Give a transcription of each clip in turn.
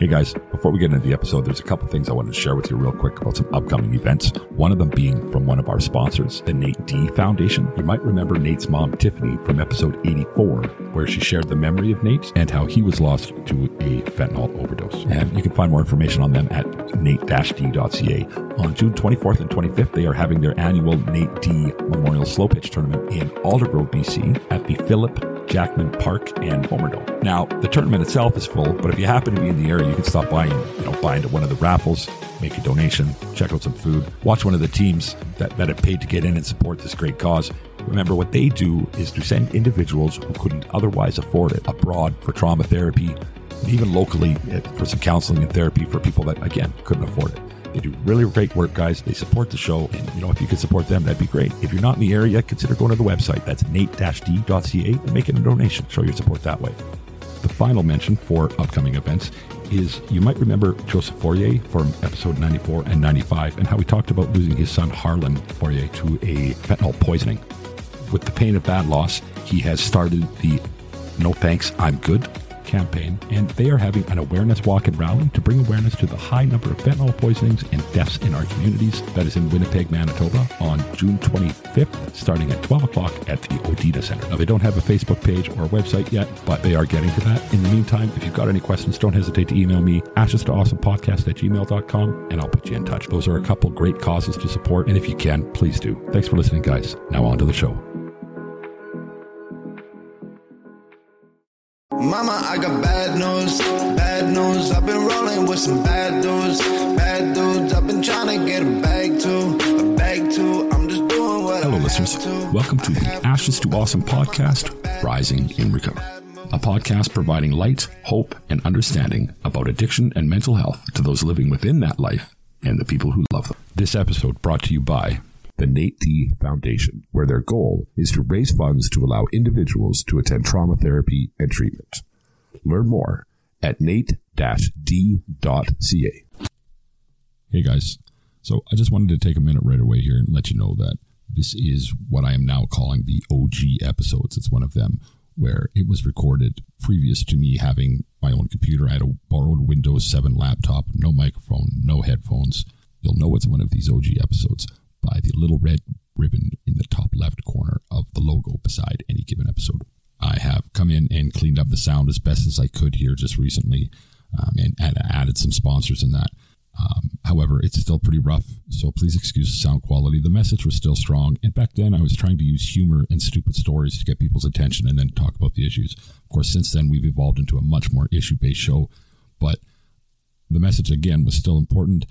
Hey guys, before we get into the episode, there's a couple things I wanted to share with you real quick about some upcoming events. One of them being from one of our sponsors, the Nate D Foundation. You might remember Nate's mom, Tiffany, from episode 84, where she shared the memory of Nate and how he was lost to a fentanyl overdose. And you can find more information on them at nate-d.ca. On June 24th and 25th, they are having their annual Nate D Memorial Slow Pitch Tournament in Aldergrove, BC at the Philip Jackman Park and Homerdome. Now, the tournament itself is full, but if you happen to be in the area, you can stop by and you know buy into one of the raffles, make a donation, check out some food, watch one of the teams that, that have paid to get in and support this great cause. Remember, what they do is to send individuals who couldn't otherwise afford it abroad for trauma therapy, even locally eh, for some counseling and therapy for people that, again, couldn't afford it. They do really great work, guys. They support the show. And, you know, if you could support them, that'd be great. If you're not in the area, consider going to the website. That's nate-d.ca and making a donation. Show your support that way. The final mention for upcoming events is you might remember Joseph Fourier from episode 94 and 95 and how we talked about losing his son Harlan Fourier to a fentanyl poisoning. With the pain of that loss, he has started the No Thanks, I'm Good campaign, and they are having an awareness walk and rally to bring awareness to the high number of fentanyl poisonings and deaths in our communities. That is in Winnipeg, Manitoba, on June 25th, starting at 12 o'clock at the Odita Center. Now, they don't have a Facebook page or a website yet, but they are getting to that. In the meantime, if you've got any questions, don't hesitate to email me, ashes to awesome podcast at gmail.com, and I'll put you in touch. Those are a couple great causes to support, and if you can, please do. Thanks for listening, guys. Now on to the show. Mama, I got bad news, bad news. I've been rolling with some bad dudes, bad dudes. I've been trying to get a bag too, a bag too. I'm just doing what Hello, listeners. to. Welcome to the Ashes to Awesome podcast, Rising in Recovery. A podcast providing light, hope, and understanding about addiction and mental health to those living within that life and the people who love them. This episode brought to you by the Nate D Foundation, where their goal is to raise funds to allow individuals to attend trauma therapy and treatment. Learn more at nate-d.ca. Hey guys, so I just wanted to take a minute right away here and let you know that this is what I am now calling the OG episodes. It's one of them where it was recorded previous to me having my own computer. I had a borrowed Windows 7 laptop, no microphone, no headphones. You'll know it's one of these OG episodes by the little red ribbon in the top left corner of the logo beside any given episode. I have come in and cleaned up the sound as best as I could here just recently um, and, added some sponsors in that. Um, however, it's still pretty rough, so please excuse the sound quality. The message was still strong, and back then I was trying to use humor and stupid stories to get people's attention and then talk about the issues. Of course, since then we've evolved into a much more issue based show, but the message again was still important,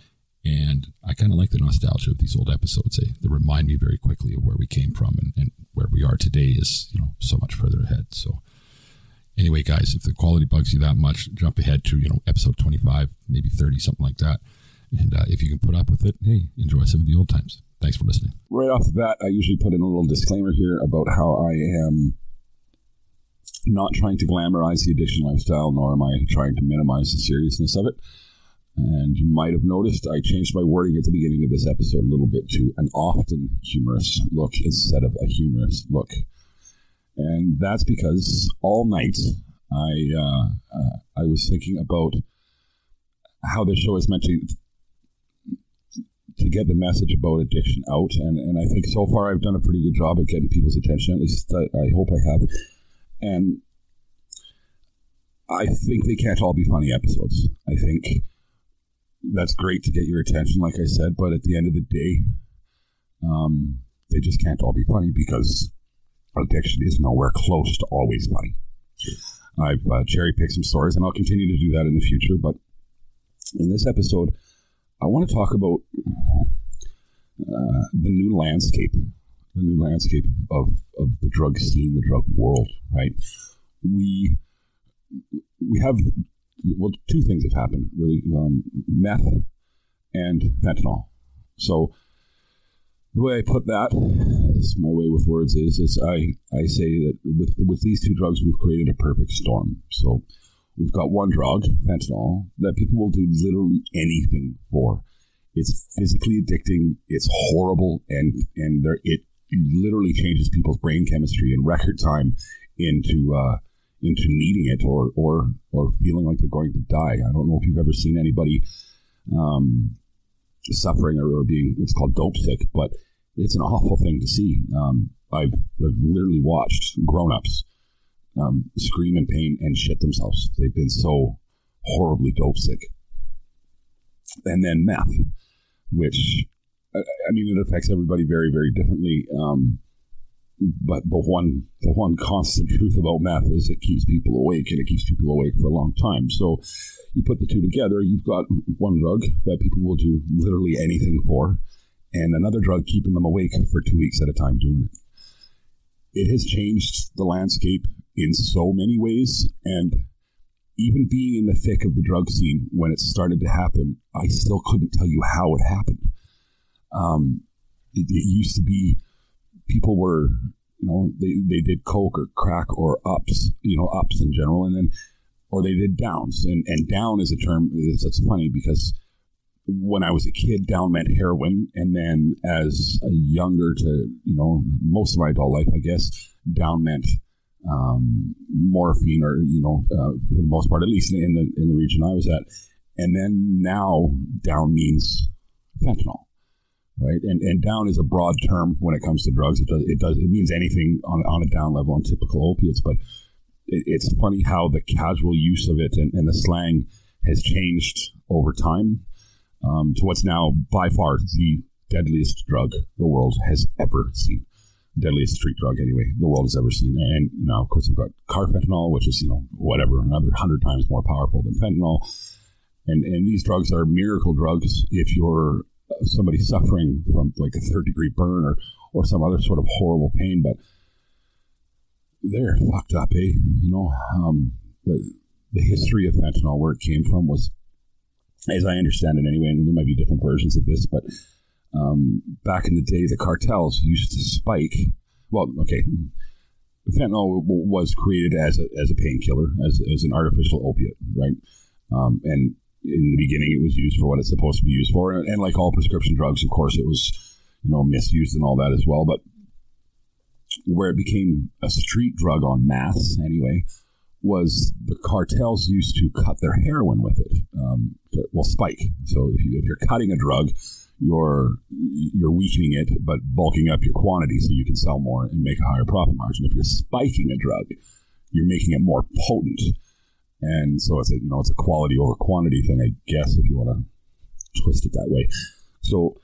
and I kind of like the nostalgia of these old episodes. They, they remind me very quickly of where we came from, and, and where we are today is you know so much further ahead. So anyway, guys, if the quality bugs you that much, jump ahead to you know episode twenty five, maybe thirty, something like that. And uh, if you can put up with it, hey, enjoy some of the old times. Thanks for listening. right off the bat, I usually put in a little disclaimer here about how I am not trying to glamorize the addiction lifestyle, nor am I trying to minimize the seriousness of it. And you might have noticed I changed my wording at the beginning of this episode a little bit to an often humorous look instead of a humorous look. And that's because all night I uh, uh, I was thinking about how this show is meant to to get the message about addiction out, and, and I think so far I've done a pretty good job at getting people's attention. At least I, I hope I have. And I think they can't all be funny episodes. I think that's great to get your attention, like I said, but at the end of the day, um, they just can't all be funny because addiction is nowhere close to always funny. I've uh, cherry picked some stories, and I'll continue to do that in the future. But in this episode, I want to talk about uh, the new landscape, the new landscape of, of the drug scene, the drug world. Right? We we have well, two things have happened really: um, meth and fentanyl. So the way I put that, my way with words is, is I, I say that with with these two drugs, we've created a perfect storm. So we've got one drug, fentanyl, that people will do literally anything for. It's physically addicting. It's horrible, and and there it literally changes people's brain chemistry in record time into uh, into needing it or or or feeling like they're going to die. I don't know if you've ever seen anybody um, suffering or, or, being what's called dope sick, but it's an awful thing to see. Um, I've, I've, literally watched grown-ups um, scream in pain and shit themselves. They've been so horribly dope sick. And then meth, which I mean, it affects everybody very, very differently. Um, but the one the one constant truth about meth is it keeps people awake and it keeps people awake for a long time. So you put the two together, you've got one drug that people will do literally anything for, and another drug keeping them awake for two weeks at a time doing it. It has changed the landscape in so many ways, and even being in the thick of the drug scene when it started to happen, I still couldn't tell you how it happened. Um, it, it used to be people were, you know, they, they did coke or crack or ups, you know, ups in general, and then, or they did downs. And, and down is a term that's funny because when I was a kid, down meant heroin. And then as a younger to, you know, most of my adult life, I guess, down meant um, morphine or, you know, uh, for the most part, at least in the, in the region I was at. And then now down means fentanyl right? And and down is a broad term when it comes to drugs. It does it does it means anything on on a down level on typical opiates, but it, it's funny how the casual use of it and, and the slang has changed over time um, to what's now by far the deadliest drug the world has ever seen. Deadliest street drug, anyway, the world has ever seen. And now, of course, we've got carfentanil, which is, you know, whatever, another hundred times more powerful than fentanyl. And, and these drugs are miracle drugs if you're somebody suffering from like a third degree burn or, or some other sort of horrible pain, but they're fucked up, eh? You know, um, the, the history of fentanyl, where it came from, was, as I understand it anyway, and there might be different versions of this, but um, back in the day, the cartels used to spike. Well, okay, fentanyl was created as a, as a painkiller, as, as an artificial opiate, right? Um, and in the beginning it was used for what it's supposed to be used for, and, and like all prescription drugs, of course, it was you know misused and all that as well. But where it became a street drug on mass, anyway, was the cartels used to cut their heroin with it. Um, to, well, spike. So if, you, if you're cutting a drug, you're you're weakening it, but bulking up your quantity so you can sell more and make a higher profit margin. If you're spiking a drug, you're making it more potent and so it's a you know it's a quality over quantity thing, I guess, if you want to twist it that way. So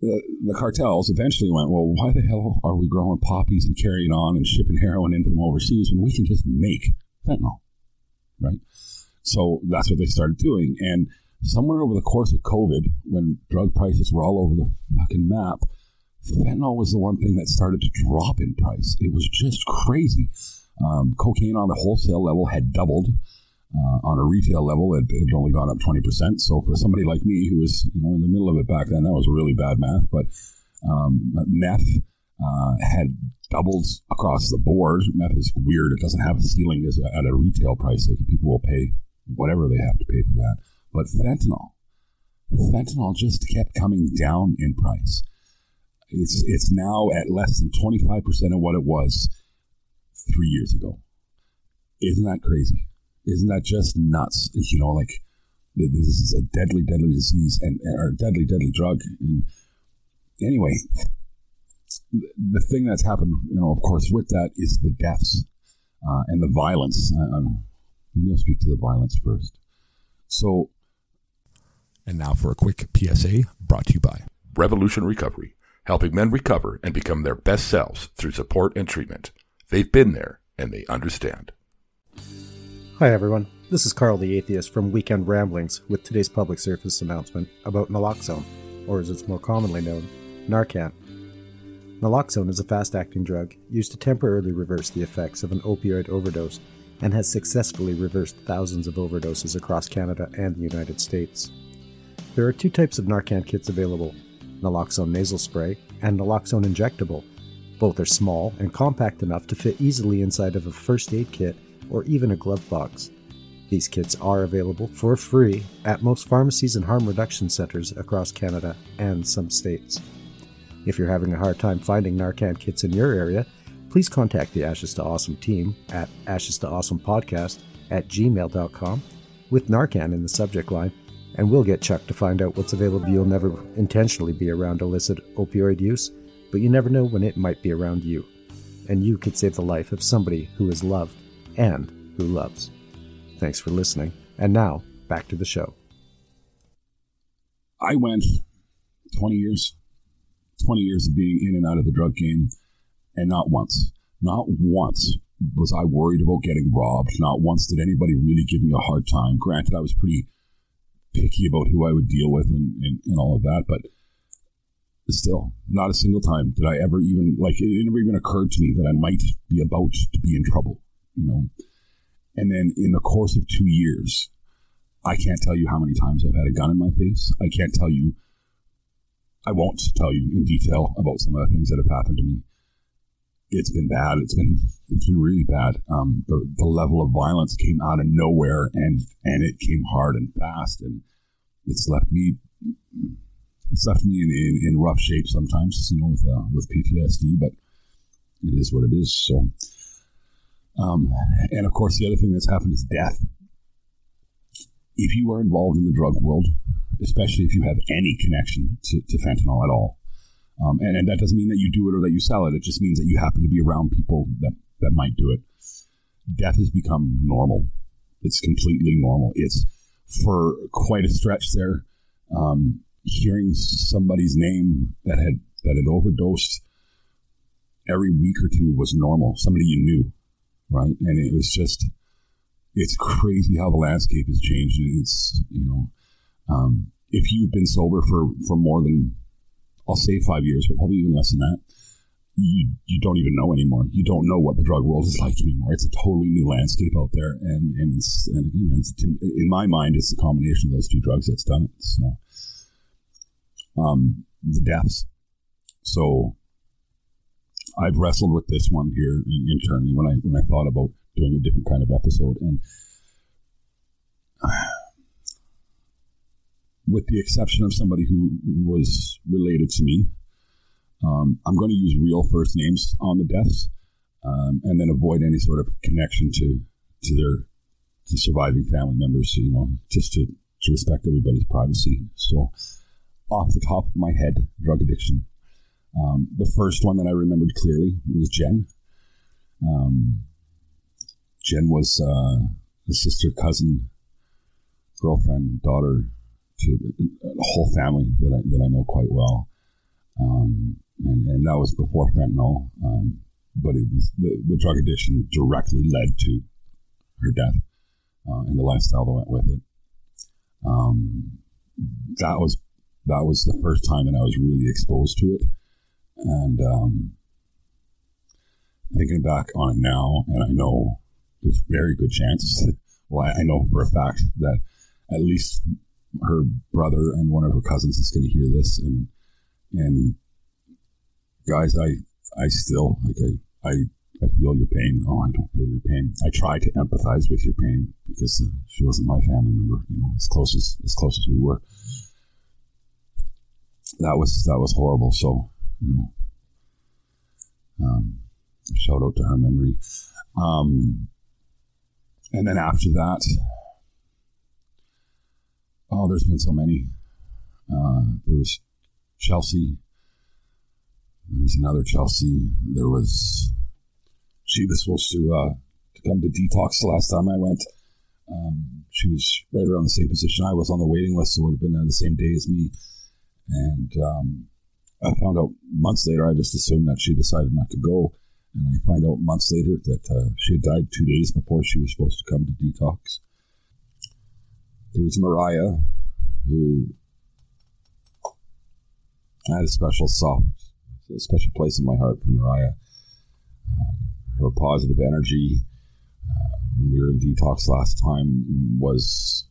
the, the cartels eventually went, well, why the hell are we growing poppies and carrying on and shipping heroin in from overseas when we can just make fentanyl, right? So that's what they started doing, and somewhere over the course of COVID, when drug prices were all over the fucking map, fentanyl was the one thing that started to drop in price. It was just crazy. Um, cocaine on the wholesale level had doubled. Uh, on a retail level, it had only gone up 20%. So for somebody like me who was, you know, in the middle of it back then, that was really bad math. But um, meth uh, had doubled across the board. Meth is weird. It doesn't have a ceiling a, at a retail price. Like people will pay whatever they have to pay for that. But fentanyl, fentanyl just kept coming down in price. It's it's now at less than 25% of what it was three years ago. Isn't that crazy? Isn't that just nuts? You know, like this is a deadly, deadly disease and or deadly, deadly drug. And anyway, the thing that's happened, you know, of course, with that is the deaths uh, and the violence. Maybe I'll speak to the violence first. So, and now for a quick PSA brought to you by Revolution Recovery, helping men recover and become their best selves through support and treatment. They've been there and they understand. Hi, everyone. This is Carl the Atheist from Weekend Ramblings with today's public service announcement about naloxone, or as it's more commonly known, Narcan. Naloxone is a fast acting drug used to temporarily reverse the effects of an opioid overdose and has successfully reversed thousands of overdoses across Canada and the United States. There are two types of Narcan kits available naloxone nasal spray and naloxone injectable both are small and compact enough to fit easily inside of a first aid kit or even a glove box. These kits are available for free at most pharmacies and harm reduction centers across Canada and some states. If you're having a hard time finding Narcan kits in your area, please contact the Ashes to Awesome team at ashes to awesome podcast at gmail.com with Narcan in the subject line, and we'll get Chuck to find out what's available. You'll never intentionally be around illicit opioid use, but you never know when it might be around you. And you could save the life of somebody who is loved and who loves. Thanks for listening. And now, back to the show. I went 20 years, 20 years of being in and out of the drug game, and not once, not once was I worried about getting robbed. Not once did anybody really give me a hard time. Granted, I was pretty picky about who I would deal with and, and, and all of that, but still, not a single time did I ever even, like, it never even occurred to me that I might be about to be in trouble, you know? And then in the course of two years, I can't tell you how many times I've had a gun in my face. I can't tell you, I won't tell you in detail about some of the things that have happened to me. It's been bad. It's been it's been really bad. Um, the the level of violence came out of nowhere, and and it came hard and fast, and it's left me it's left me in, in, in rough shape sometimes, you know, with uh, with PTSD. But it is what it is. So, um, and of course, the other thing that's happened is death if you are involved in the drug world, especially if you have any connection to, to fentanyl at all, um, and, and, that doesn't mean that you do it or that you sell it. It just means that you happen to be around people that, that might do it. Death has become normal. It's completely normal. It's for quite a stretch there. Um, hearing somebody's name that had that had overdosed every week or two was normal. Somebody you knew, right? And it was just it's crazy how the landscape has changed. It's you know, um, if you've been sober for for more than I'll say five years, but probably even less than that, you you don't even know anymore. You don't know what the drug world is like anymore. It's a totally new landscape out there, and and it's, and again, it's, in my mind, it's the combination of those two drugs that's done it. So, um, the deaths. So, I've wrestled with this one here internally when I when I thought about doing a different kind of episode. And with the exception of somebody who was related to me, um, I'm going to use real first names on the deaths, um, and then avoid any sort of connection to to their to surviving family members. You know, just to to respect everybody's privacy. So, off the top of my head, drug addiction. Um, the first one that I remembered clearly was Jen. Um, Jen was uh, the sister, cousin, girlfriend, daughter to a whole family that I, that I know quite well. Um, and, and that was before fentanyl. Um, but it was the, the, drug addiction directly led to her death uh, and the lifestyle that went with it. Um, that was that was the first time that I was really exposed to it, and um, thinking back on it now, and I know there's very good chance. Well, I know for a fact that at least her brother and one of her cousins is going to hear this, and and guys, I I still like I I, I feel your pain. Oh, I don't feel your pain. I try to empathize with your pain because uh, she wasn't my family member. You know, as close as as close as we were. That was that was horrible. So you know, um, shout out to her memory. Um, and then after that, oh, there's been so many. Uh, there was Chelsea. There was another Chelsea. There was. She was supposed to uh, to come to detox the last time I went. Um, she was right around the same position I was on the waiting list, so it would have been there the same day as me. And um, I found out months later. I just assumed that she decided not to go. And I find out months later that uh, she had died two days before she was supposed to come to detox. There was Mariah, who I had a special soft, a special place in my heart for Mariah. Um, her positive energy uh, when we were in detox last time was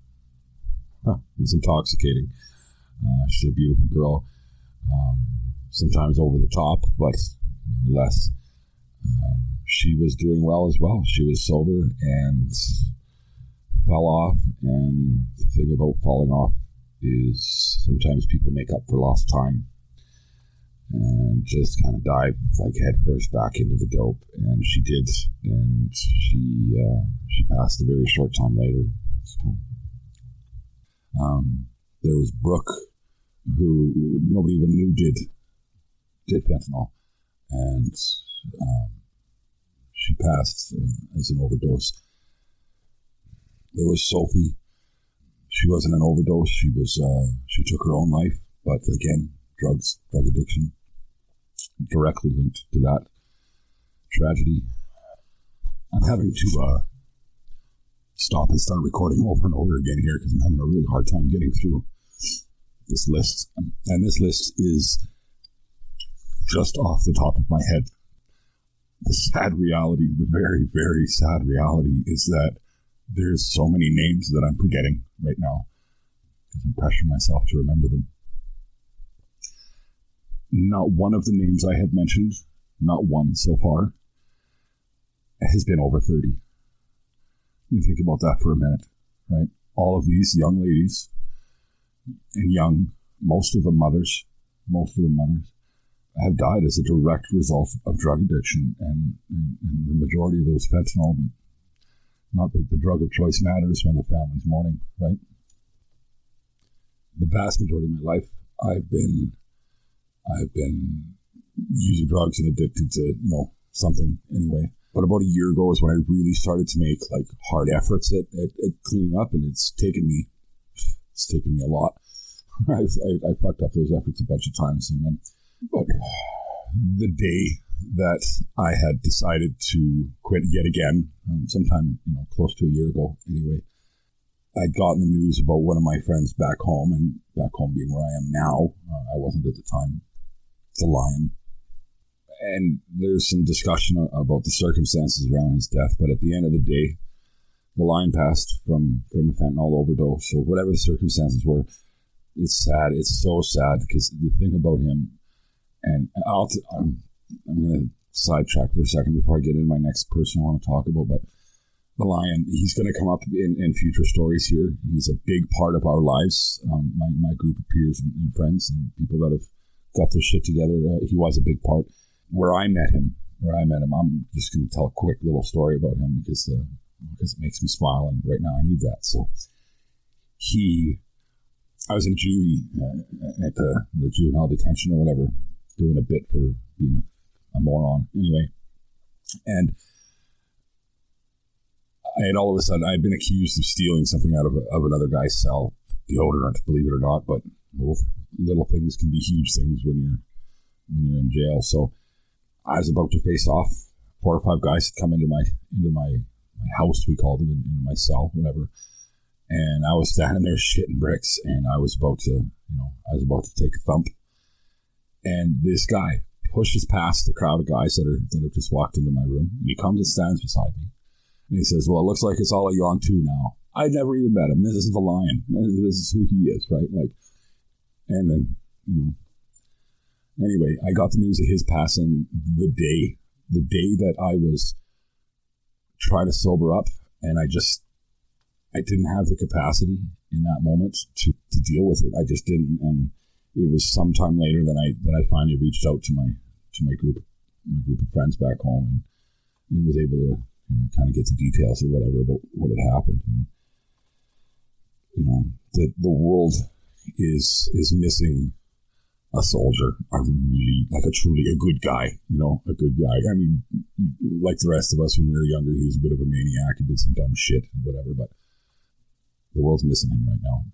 huh, it was intoxicating. Uh, she's a beautiful girl, um, sometimes over the top, but nonetheless um, she was doing well as well. She was sober and fell off. And the thing about falling off is sometimes people make up for lost time. and just kind of dive like headfirst back into the dope. And she did, and she uh, she passed a very short time later. So, um, there was Brooke, who nobody even knew did did fentanyl, and um, she passed uh, as an overdose. There was Sophie. She wasn't an overdose. She was uh, she took her own life, but again, drugs, drug addiction, directly linked to that tragedy. I'm having to uh, stop and start recording over and over again here because I'm having a really hard time getting through this list. And this list is just off the top of my head. The sad reality, the very, very sad reality is that there's so many names that I'm forgetting right now because I'm pressuring myself to remember them. Not one of the names I have mentioned, not one so far, has been over 30. You think about that for a minute, right? All of these young ladies and young, most of the mothers, most of the mothers, have died as a direct result of drug addiction, and, and, and the majority of those fentanyl. Not that the drug of choice matters when the family's mourning, right? The vast majority of my life, I've been, I've been using drugs and addicted to, you know, something anyway. But about a year ago is when I really started to make like hard efforts at, at, at cleaning up, and it's taken me, it's taken me a lot. I, I, I fucked up those efforts a bunch of times, and then, but the day that I had decided to quit yet again, um, sometime you know close to a year ago, anyway, I'd gotten the news about one of my friends back home, and back home being where I am now, uh, I wasn't at the time. The Lion, and there's some discussion about the circumstances around his death, but at the end of the day, the Lion passed from from a fentanyl overdose. or whatever the circumstances were, it's sad. It's so sad because the thing about him, and I'll t- I'm I'm gonna sidetrack for a second before I get into my next person I want to talk about, but the lion he's going to come up in, in future stories here he's a big part of our lives um, my, my group of peers and, and, friends and people that have got their shit together uh, he was a big part where i met him where i met him i'm just going to tell a quick little story about him because uh, because it makes me smile and right now i need that so he i was in juvie uh, at the, the juvenile detention or whatever doing a bit for being a, a moron anyway and I had all of a sudden I had been accused of stealing something out of, a, of another guy's cell, deodorant, believe it or not. But little little things can be huge things when you're when you're in jail. So I was about to face off. Four or five guys had come into my into my, my house, we called them, into my cell, whatever. And I was standing there shitting bricks, and I was about to, you know, I was about to take a thump. And this guy pushes past the crowd of guys that are that have just walked into my room, and he comes and stands beside me and he says, Well, it looks like it's all a you on two now. I never even met him. This is the lion. This is who he is, right? Like, and then, you know, anyway, I got the news of his passing the day, the day that I was trying to sober up. And I just, I didn't have the capacity in that moment to, to deal with it. I just didn't. And it was sometime later that I, that I finally reached out to my, to my group, my group of friends back home and, and was able to you know, kind of get the details or whatever about what had happened. And, you know, the, the world is, is missing a soldier, a really, like a truly a good guy, you know, a good guy. I mean, like the rest of us when we were younger, he was a bit of a maniac and did some dumb shit whatever, but the world's missing him right now.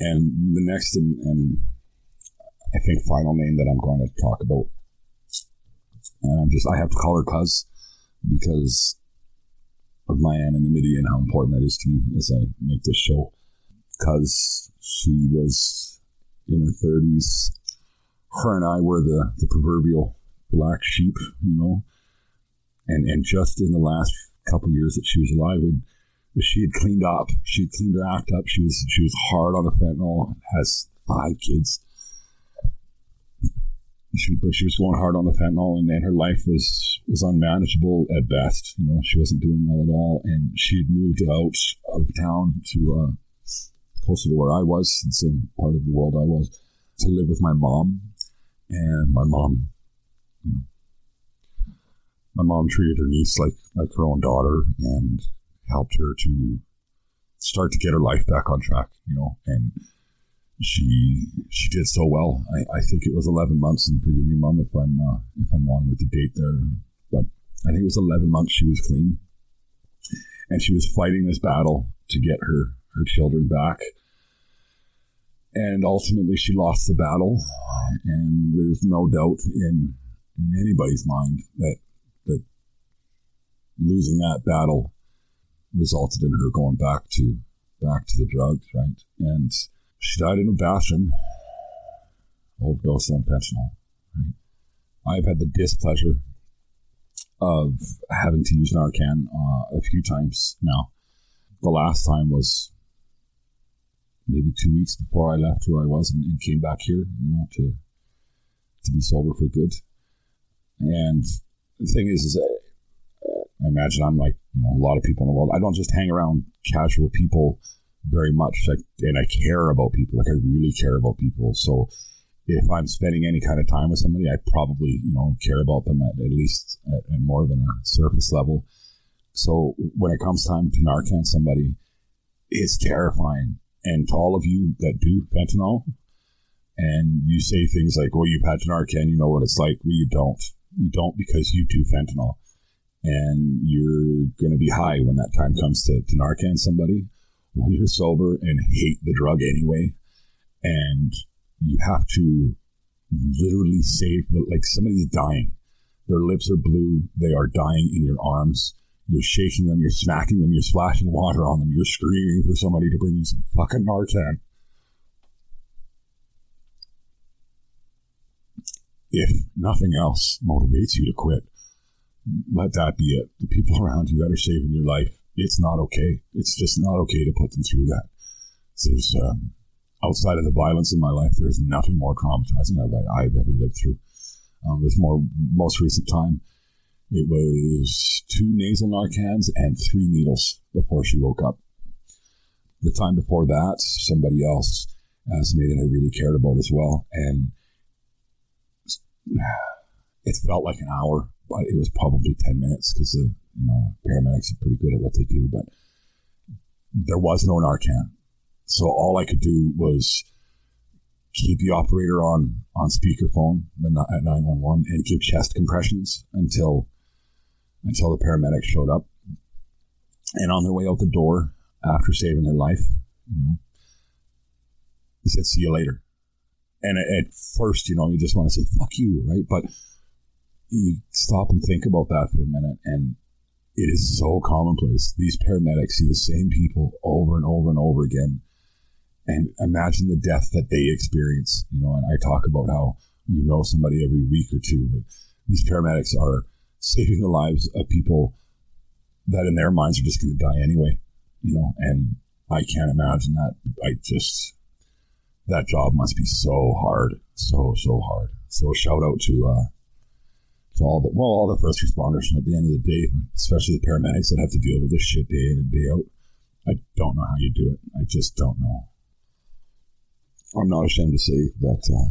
And the next and, and I think final name that I'm going to talk about, and I'm just, I have to call her Cuz because of my anonymity and how important that is to me as I make this show. Because she was in her 30s. Her and I were the, the proverbial black sheep, you know. And, and just in the last couple years that she was alive, she had cleaned up. She had cleaned her act up. She was she was hard on the fentanyl. Has five kids she, but she was going hard on the fentanyl, and then her life was was unmanageable at best. You know, she wasn't doing well at all, and she had moved out of town to uh, closer to where I was, the same part of the world I was, to live with my mom. And my mom, you know, my mom treated her niece like like her own daughter and helped her to start to get her life back on track. You know, and she she did so well. I, I think it was eleven months, and forgive me, mom, if I'm uh, if I'm wrong with the date there, but I think it was eleven months she was clean, and she was fighting this battle to get her her children back. And ultimately, she lost the battle, and there's no doubt in, in anybody's mind that that losing that battle resulted in her going back to back to the drugs, right? And she died in a bathroom, overdose on fentanyl. Right? I've had the displeasure of having to use Narcan uh, a few times now. The last time was maybe two weeks before I left where I was and, and came back here, you know, to to be sober for good. And the thing is, is I, uh, I imagine I'm like you know a lot of people in the world. I don't just hang around casual people very much, like, and I care about people. Like I really care about people. So if I'm spending any kind of time with somebody, I probably you know care about them at, at least at, at more than a surface level. So when it comes time to Narcan somebody, it's terrifying. And to all of you that do fentanyl, and you say things like, "Well, you've had Narcan, you know what it's like." Well, you don't. You don't because you do fentanyl, and you're going to be high when that time comes to, to Narcan somebody when you're sober and hate the drug anyway, and you have to literally save, like somebody's dying. Their lips are blue. They are dying in your arms. You're shaking them. You're smacking them. You're splashing water on them. You're screaming for somebody to bring you some fucking Narcan. If nothing else motivates you to quit, let that be it. The people around you that are saving your life, it's not okay. It's just not okay to put them through that. There's um, outside of the violence in my life, there's nothing more traumatizing I've, I've ever lived through. Um, this more most recent time, it was two nasal Narcans and three needles before she woke up. The time before that, somebody else that I really cared about as well, and it felt like an hour, but it was probably ten minutes because the you know, paramedics are pretty good at what they do, but there was no Narcan. So all I could do was keep the operator on, on speakerphone at 911 and give chest compressions until, until the paramedics showed up. And on their way out the door, after saving their life, you know, they said, see you later. And at first, you know, you just want to say, fuck you, right? But you stop and think about that for a minute and it is so commonplace. These paramedics see the same people over and over and over again. And imagine the death that they experience. You know, and I talk about how you know somebody every week or two, but these paramedics are saving the lives of people that in their minds are just going to die anyway. You know, and I can't imagine that. I just, that job must be so hard. So, so hard. So shout out to, uh, to all the well, all the first responders. At the end of the day, especially the paramedics that have to deal with this shit day in and day out, I don't know how you do it. I just don't know. I'm not ashamed to say that uh,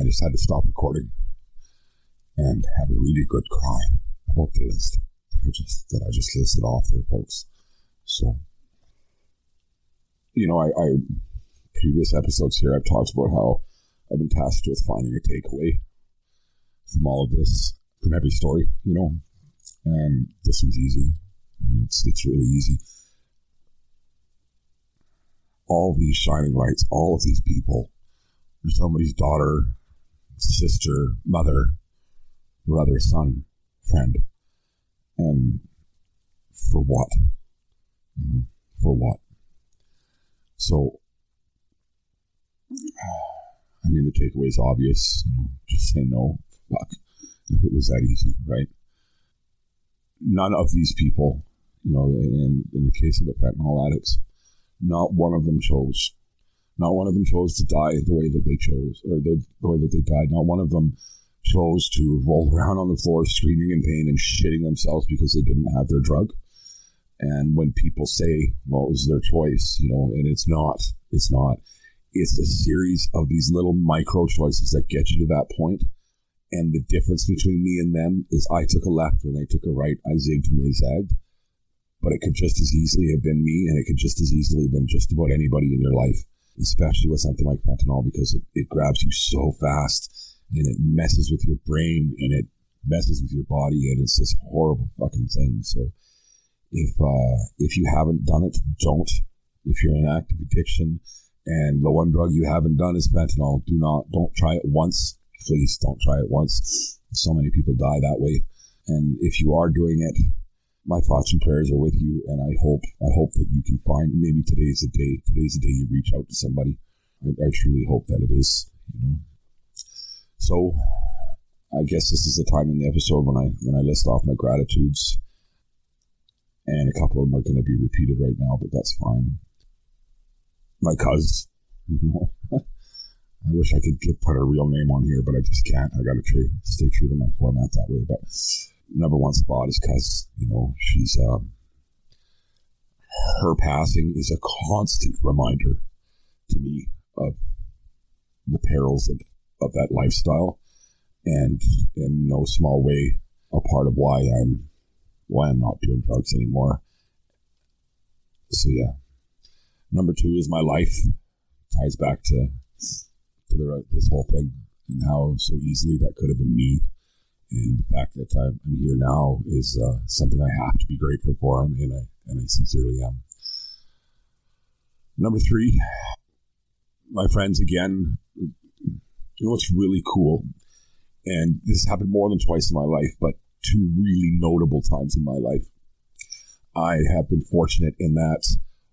I just had to stop recording and have a really good cry about the list that I just that I just listed off there, folks. So, you know, I, I previous episodes here I've talked about how I've been tasked with finding a takeaway from all of this, from every story, you know. And this one's easy. It's it's really easy. All these shining lights, all of these people, somebody's daughter, sister, mother, brother, son, friend, and for what? For what? So, I mean, the takeaway is obvious. Just say no fuck if it was that easy, right? None of these people, you know, in, in the case of the fentanyl addicts, not one of them chose. Not one of them chose to die the way that they chose, or the, the way that they died. Not one of them chose to roll around on the floor screaming in pain and shitting themselves because they didn't have their drug. And when people say, well, it was their choice, you know, and it's not, it's not. it's a series of these little micro choices that get you to that point. And the difference between me and them is I took a left when they took a right. I zigged when they zagged. But it could just as easily have been me, and it could just as easily have been just about anybody in your life, especially with something like fentanyl, because it, it grabs you so fast and it messes with your brain and it messes with your body, and it's this horrible fucking thing. So if uh, if you haven't done it, don't. If you're in active addiction, and the one drug you haven't done is fentanyl, do not, don't try it once. Please don't try it once. So many people die that way. And if you are doing it, my thoughts and prayers are with you. And I hope, I hope that you can find, maybe today's the day, today's the day you reach out to somebody. I, I truly hope that it is, you know. So I guess this is the time in the episode when I, when I list off my gratitudes and a couple of them are going to be repeated right now, but that's fine my cuz. You know, I wish I could put a real name on here, but I just can't. I got to try, stay true to my format that way. But number one spot is cuz you know she's um, her passing is a constant reminder to me of the perils of, of that lifestyle, and in no small way a part of why I'm why I'm not doing drugs anymore. So yeah, Number two is my life. Ties back to to the, this whole thing and how so easily that could have been me. And the fact that I'm, here now is uh, something I have to be grateful for, and I and I sincerely am. Number three, my friends again. You know what's really cool, and this happened more than twice in my life, but two really notable times in my life. I have been fortunate in that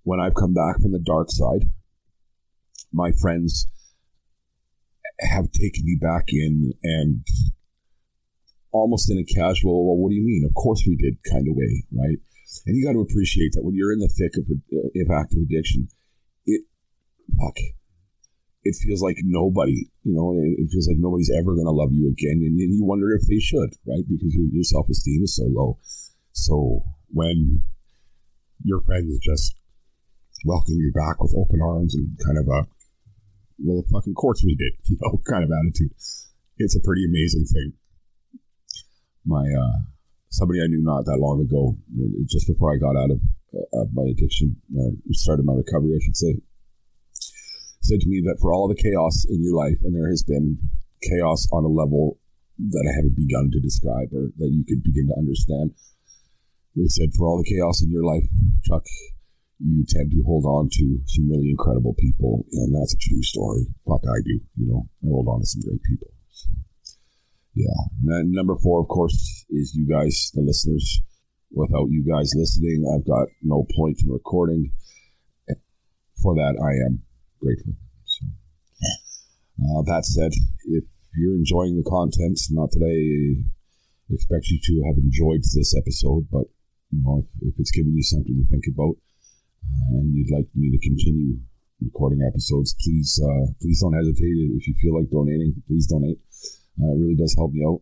when I've come back from the dark side, my friends have taken me back in and almost in a casual, well, what do you mean? Of course we did kind of way, right? And you got to appreciate that when you're in the thick of, uh, of active addiction, it, fuck, it feels like nobody, you know, it, feels like nobody's ever going to love you again. And, and, you wonder if they should, right? Because your, your self esteem is so low. So when your friends just welcome you back with open arms and kind of a well, of fucking course we did, you know, kind of attitude. It's a pretty amazing thing. My uh, somebody I knew not that long ago, just before I got out of, uh, my addiction, uh, started my recovery, I should say, said to me that for all the chaos in your life, and there has been chaos on a level that I haven't begun to describe or that you could begin to understand. They said, for all the chaos in your life, Chuck, you tend to hold on to some really incredible people, and that's a true story. Fuck, I do. You know, I hold on to some great people. So, yeah. And number four, of course, is you guys, the listeners. Without you guys listening, I've got no point in recording. For that, I am grateful. So, uh, that said, if you're enjoying the content, not that I expect you to have enjoyed this episode, but you know, if, if it's given you something to think about, and you'd like me to continue recording episodes, please uh, please don't hesitate. If you feel like donating, please donate. Uh, it really does help me out.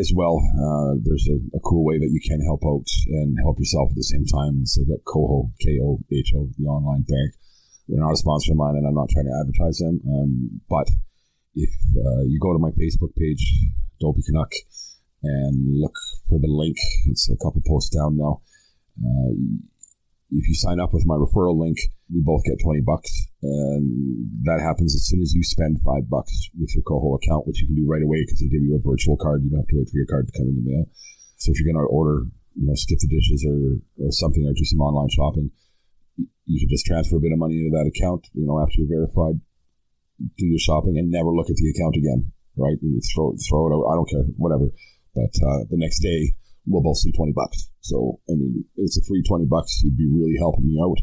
As well, uh, there's a, a, cool way that you can help out and help yourself at the same time. So that Koho, K O H O, the online bank, they're not a sponsor of mine, and I'm not trying to advertise them. Um, but if uh, you go to my Facebook page, Dopey Canuck, and look for the link, it's a couple posts down now. Uh, if you sign up with my referral link, we both get 20 bucks. And that happens as soon as you spend five bucks with your Koho account, which you can do right away because they give you a virtual card. You don't have to wait for your card to come in the mail. So if you're going to order, you know, skip the dishes or, or something or do some online shopping, you can just transfer a bit of money into that account, you know, after you're verified, do your shopping and never look at the account again, right? Throw, throw it out. I don't care, whatever. But uh, the next day, we'll both see 20 bucks. So, I mean, it's a free 20 bucks. You'd be really helping me out.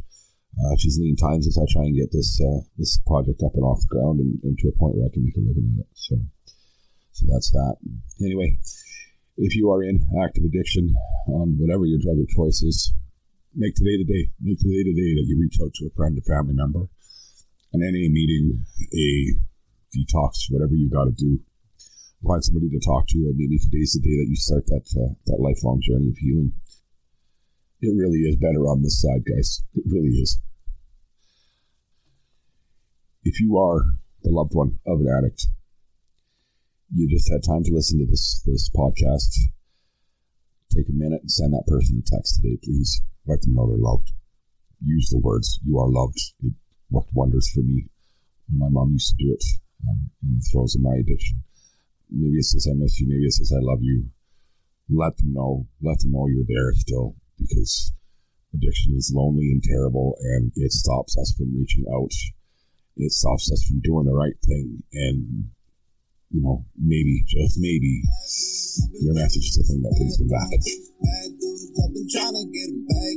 Uh, these lean times as I try and get this uh, this project up and off the ground and, and, to a point where I can make a living at it. So, so that's that. Anyway, if you are in active addiction on whatever your drug of choice is, make today the day. Make today the day that you reach out to a friend, a family member, an NA meeting, a detox, whatever you got to do find somebody to talk to, and maybe today's the day that you start that uh, that lifelong journey of healing. It really is better on this side, guys. It really is. if you are the loved one of an addict, you just had time to listen to this this podcast. Take a minute and send that person a text today, please. Let them know they're loved. Use the words "you are loved." It worked wonders for me when my mom used to do it um, in the throes of my addiction. Maybe it says "I miss you." Maybe it says "I love you." Let them know. Let them know you're there still, because addiction is lonely and terrible, and it stops us from reaching out. It stops us from doing the right thing, and you know, maybe, just maybe, your message is the thing that brings them back. I've been trying to get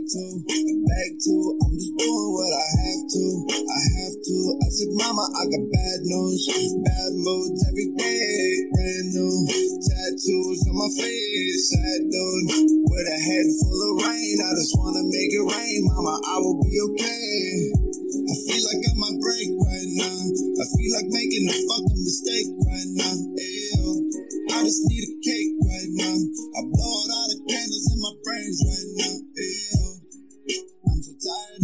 too, a bag too. I'm just doing what I have to, I have to. I said, Mama, I got bad news, bad moods every day, brand new tattoos on my face, sad dude, with a head full of rain. I just wanna make it rain, Mama, I will be okay. I feel like I'm might break right now. I feel like making a fucking mistake right now. Ew. I just need a cake right now. I blow out all the candles in my brains right now. Ew. I'm so tired.